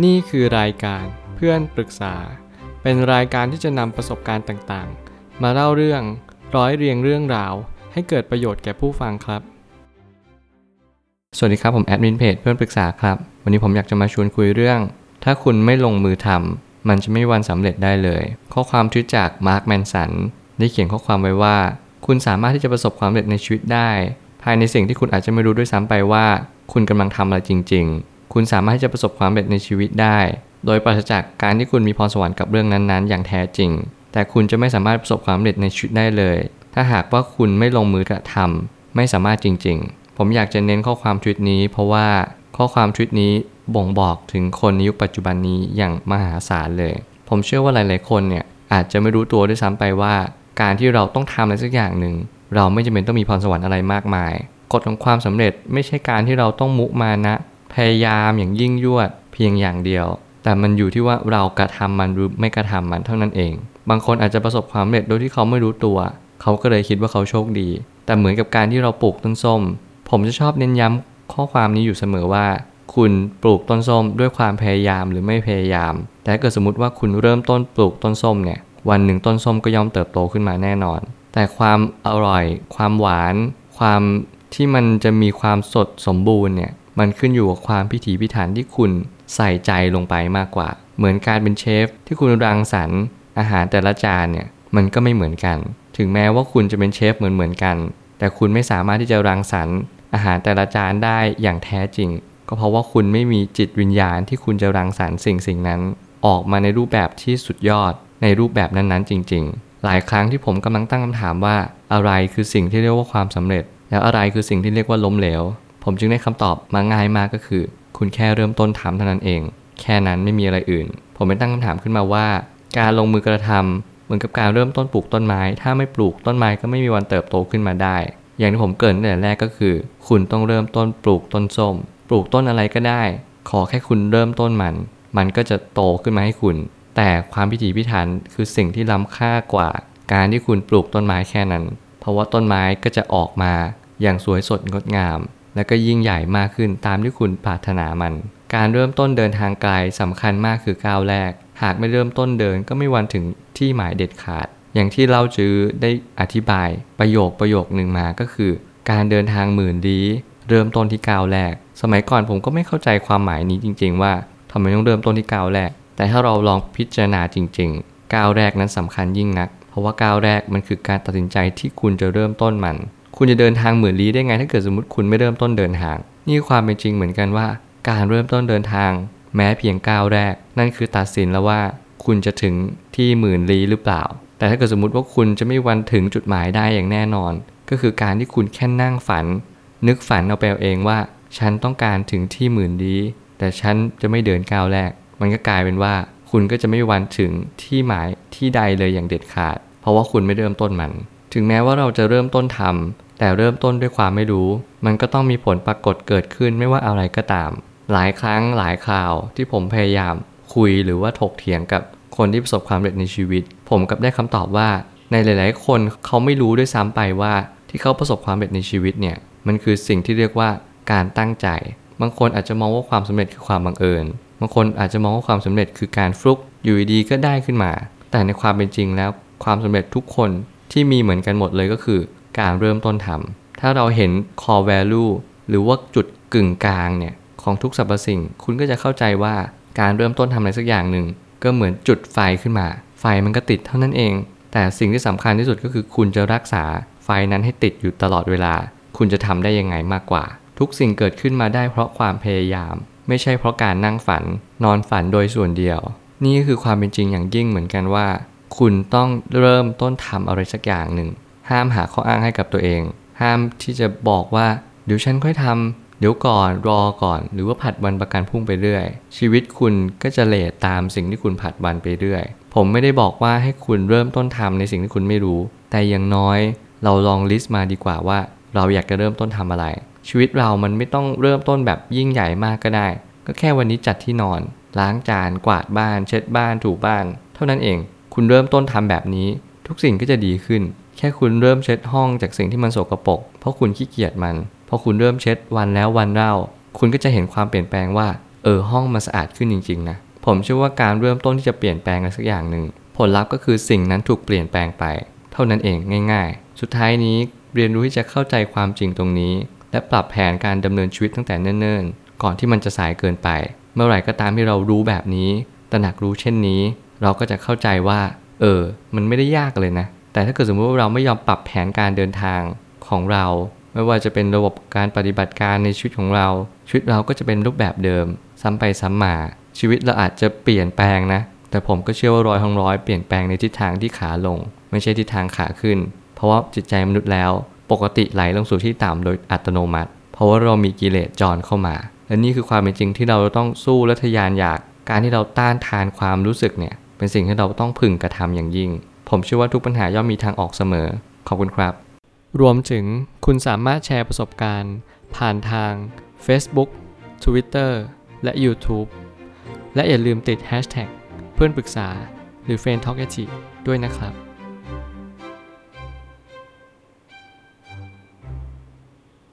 นี่คือรายการเพื่อนปรึกษา เป็นรายการที่จะนำประสบการณ์ต่างๆ มาเล่าเรื่องร้อยเรียงเรื่องราว ให้เกิดประโยชน์แก่ผู้ฟังครับ สวัสดีครับผมแอดมินเพจเพื่อนปรึกษาครับ วันนี้ผมอยากจะมาชวนคุยเรื่อง ถ้าคุณไม่ลงมือทำมันจะไม่วันสำเร็จได้เลย ข้อความทวิตจากมาร์คแมนสันได้เขียนข้อความไว้ว่า คุณสามารถที่จะประสบความสำเร็จในชีวิตได้ ภายในสิ่งที่คุณอาจจะไม่รู้ด้วยซ้ำไปว่า คุณกำลังทำอะไรจริง ๆ คุณสามารถที่จะประสบความสำเร็จในชีวิตได้ โดยปราศจากการที่คุณมีพรสวรรค์กับเรื่องนั้นๆ อย่างแท้จริง แต่คุณจะไม่สามารถประสบความสำเร็จในชีวิตได้เลย ถ้าหากว่าคุณไม่ลงมือกระทำไม่สามารถจริง ๆ ผมอยากจะเน้นข้อความทวิตนี้ เพราะว่าข้อความทวิตนี้บ่งบอกถึงคนในยุคปัจจุบันนี้อย่างมหาศาลเลย ผมเชื่อว่าหลาย ๆ คนเนี่ยอาจจะไม่รู้ตัวด้วยซ้ำไปว่า การที่เราต้องทำอะไรสักอย่างหนึ่งเราไม่จำเป็นต้องมีพรสวรรค์อะไรมากมายกฎของความสำเร็จไม่ใช่การที่เราต้องมุมานะ พยายามอย่างยิ่งยวดเพียงอย่างเดียว แต่มันอยู่ที่ว่าเรากระทำมันหรือไม่กระทำมันเท่านั้นเอง บางคนอาจจะประสบความสำเร็จโดยที่เขาไม่รู้ตัว เขาก็เลยคิดว่าเขาโชคดี แต่เหมือนกับการที่เราปลูกต้นส้ม ผมจะชอบเน้นย้ำข้อความนี้อยู่เสมอว่า คุณปลูกต้นส้มด้วยความพยายามหรือไม่พยายาม แต่ถ้าเกิดสมมติว่าคุณเริ่มต้นปลูกต้นส้มเนี่ยวันหนึ่งต้นส้มก็ย่อมเติบโตขึ้นมาแน่นอน แต่ความอร่อย ความหวาน ความที่มันจะมีความสดสมบูรณ์เนี่ย มันขึ้นอยู่กับความพิถีพิถันที่คุณใส่ใจลงไปมากกว่า เหมือนการเป็นเชฟ ที่คุณรังสรรค์อาหารแต่ละจานเนี่ยมันก็ไม่เหมือนกัน ถึงแม้ว่าคุณจะเป็นเชฟเหมือนเหมือนกัน แต่คุณไม่สามารถที่จะรังสรรค์อาหารแต่ละจานได้อย่างแท้จริง ก็เพราะว่าคุณไม่มีจิตวิญญาณที่คุณจะรังสรรค์สิ่งสิ่งนั้น ออกมาในรูปแบบที่สุดยอดในรูปแบบนั้นๆ จริง ๆ หลายครั้งที่ผมกำลังตั้งคำถามว่าอะไรคือสิ่งที่เรียกว่าความสำเร็จ แล้วอะไรคือสิ่งที่เรียกว่าล้มเหลว ผมจึงได้คำตอบมาง่ายมากก็คือ คุณแค่เริ่มต้นทำเท่านั้นเอง แค่นั้นไม่มีอะไรอื่น ผมไปตั้งคำถามขึ้นมาว่า การลงมือกระทำเหมือนกับการเริ่มต้นปลูกต้นไม้ ถ้าไม่ปลูกต้นไม้ก็ไม่มีวันเติบโตขึ้นมาได้ อย่างที่ผมเกริ่นตั้งแต่แรกก็คือ คุณต้องเริ่มต้นปลูกต้นส้ม ปลูกต้นอะไรก็ได้ ขอแค่คุณเริ่มต้นมัน มันก็จะโตขึ้นมาให้คุณ แต่ความพิถีพิถันคือสิ่งที่ล้ำค่ากว่า การที่คุณปลูกต้นไม้แค่นั้น เพราะว่าต้นไม้ก็จะออกมาอย่างสวยสดงดงาม และก็ยิ่งใหญ่มากขึ้นตามที่คุณปรารถนามัน การเริ่มต้นเดินทางไกลสำคัญมากคือก้าวแรก หากไม่เริ่มต้นเดินก็ไม่วันถึงที่หมายเด็ดขาด อย่างที่เล่าจื้อได้อธิบายประโยคประโยคหนึ่งมาก็คือ การเดินทางหมื่นลี้เริ่มต้นที่ก้าวแรก สมัยก่อนผมก็ไม่เข้าใจความหมายนี้จริง ๆ ว่าทำไมต้องเริ่มต้นที่ก้าวแรก แต่ถ้าเราลองพิจารณาจริง ๆ ก้าวแรกนั้นสำคัญยิ่งนัก เพราะว่าก้าวแรกมันคือการตัดสินใจที่คุณจะเริ่มต้นมัน คุณจะเดินทางหมื่นลี้ได้ไง ถ้าเกิดสมมติคุณไม่เริ่มต้นเดินทาง นี่ความเป็นจริงเหมือนกันว่า การเริ่มต้นเดินทาง แม้เพียงก้าวแรก นั่นคือตัดสินแล้วว่า คุณจะถึงที่หมื่นลี้หรือเปล่า แต่ถ้าเกิดสมมติว่าคุณจะไม่วันถึงจุดหมายได้อย่างแน่นอน ก็คือการที่คุณแค่นั่งฝัน นึกฝันเอาไปเอาเองว่า ฉันต้องการถึงที่หมื่นลี้แต่ฉันจะไม่เดินก้าวแรก มันก็กลายเป็นว่าคุณก็จะไม่วันถึงที่หมายที่ใดเลยอย่างเด็ดขาด เพราะว่าคุณไม่เริ่มต้นมัน ถึงแม้ว่าเราจะเริ่มต้นทำแต่เริ่มต้นด้วยความไม่รู้ มันก็ต้องมีผลปรากฏเกิดขึ้นไม่ว่าอะไรก็ตาม หลายครั้งหลายคราวที่ผมพยายามคุยหรือว่าถกเถียงกับคนที่ประสบความสำเร็จในชีวิต ผมกับได้คำตอบว่า ในหลาย ๆ คนเขาไม่รู้ด้วยซ้ำไปว่าที่เขาประสบความสำเร็จในชีวิตเนี่ยมันคือสิ่งที่เรียกว่าการตั้งใจ บางคนอาจจะมองว่าความสำเร็จคือความบังเอิญ บางคนอาจจะมองว่าความสำเร็จคือการฟลุกอยู่ดีๆก็ได้ขึ้นมา แต่ในความเป็นจริงแล้วความสำเร็จทุกคน ที่มีเหมือนกันหมดเลยก็คือ การเริ่มต้นทำถ้าเราเห็น core value หรือว่าจุดกึ่งกลางเนี่ยของทุกสรรพสิ่ง คุณก็จะเข้าใจว่าการเริ่มต้นทำอะไรสักอย่างหนึ่งก็เหมือนจุดไฟขึ้นมา ไฟมันก็ติดเท่านั้นเอง แต่สิ่งที่สำคัญที่สุดก็คือ คุณจะรักษาไฟนั้นให้ติดอยู่ตลอดเวลา คุณจะทำได้ยังไงมากกว่า ทุกสิ่งเกิดขึ้นมาได้เพราะความพยายาม ไม่ใช่เพราะการนั่งฝัน นอนฝันโดยส่วนเดียว นี่คือความเป็นจริงอย่างยิ่งเหมือนกันว่า คุณต้องเริ่มต้นทำอะไรสักอย่างหนึ่ง ห้ามหาข้ออ้างให้กับตัวเอง ห้ามที่จะบอกว่า เดี๋ยวฉันค่อยทำเดี๋ยวก่อนรอก่อน หรือว่าผัดวันประกันพรุ่งไปเรื่อย ชีวิตคุณก็จะเลทตามสิ่งที่คุณผัดวันไปเรื่อย ผมไม่ได้บอกว่าให้คุณเริ่มต้นทำในสิ่งที่คุณไม่รู้ แต่อย่างน้อย เราลองลิสต์มาดีกว่าว่า เราอยากจะเริ่มต้นทำอะไร ชีวิตเรามันไม่ต้องเริ่มต้นแบบยิ่งใหญ่มากก็ได้ ก็แค่วันนี้จัดที่นอน ล้างจานกวาดบ้าน เช็ดบ้านถูบ้าน เท่านั้นเอง คุณเริ่มต้นทำแบบนี้ ทุกสิ่งก็จะดีขึ้น แค่คุณเริ่มเช็ดห้องจากสิ่งที่มันโสกปรกเพราะคุณขี้เกียจมันพอคุณเริ่มเช็ดวันแล้ววันเล่า คุณก็จะเห็นความเปลี่ยนแปลงว่า เออห้องมันสะอาดขึ้นจริงๆนะผมเชื่อว่าการเริ่มต้นที่จะเปลี่ยนแปลงอะไรสักอย่างหนึ่งผลลัพธ์ก็คือสิ่งนั้นถูกเปลี่ยนแปลงไป เท่านั้นเองง่าย ๆ สุดท้ายนี้เรียนรู้ที่จะเข้าใจความจริงตรงนี้ และปรับแผนการดำเนินชีวิตตั้งแต่เนิ่นๆ ก่อนที่มันจะสายเกินไป เมื่อไหร่ก็ตามที่เรารู้แบบนี้ตระหนักรู้เช่นนี้ เราก็จะเข้าใจว่า เออ มันไม่ได้ยากเลยนะ แต่ถ้าเกิดสมมติว่าเราไม่ยอมปรับแผนการเดินทางของเรา ไม่ว่าจะเป็นระบบการปฏิบัติการในชีวิตของเรา ชีวิตเราก็จะเป็นรูปแบบเดิม ซ้ำไปซ้ำมา ชีวิตเราอาจจะเปลี่ยนแปลงนะ แต่ผมก็เชื่อว่าร้อยของร้อยเปลี่ยนแปลงในทิศทางที่ขาลง ไม่ใช่ทิศทางขาขึ้น เพราะว่าจิตใจมนุษย์แล้ว ปกติไหลลงสู่ที่ต่ำโดยอัตโนมัติ เพราะว่าเรามีกิเลสจรเข้ามา และนี่คือความเป็นจริงที่เราต้องสู้และทยานอยากการที่เราต้านทานความรู้สึกเนี่ยเป็นสิ่งที่เราต้องพึงกระทำอย่างยิ่ง ผมเชื่อว่าทุกปัญหาย่อมมีทางออกเสมอ ขอบคุณครับ รวมถึงคุณสามารถแชร์ประสบการณ์ ผ่านทาง Facebook Twitter และ YouTube และอย่าลืมติด Hashtag เพื่อนปรึกษาหรือ f r ร e n d t a l k ด้วยนะครับ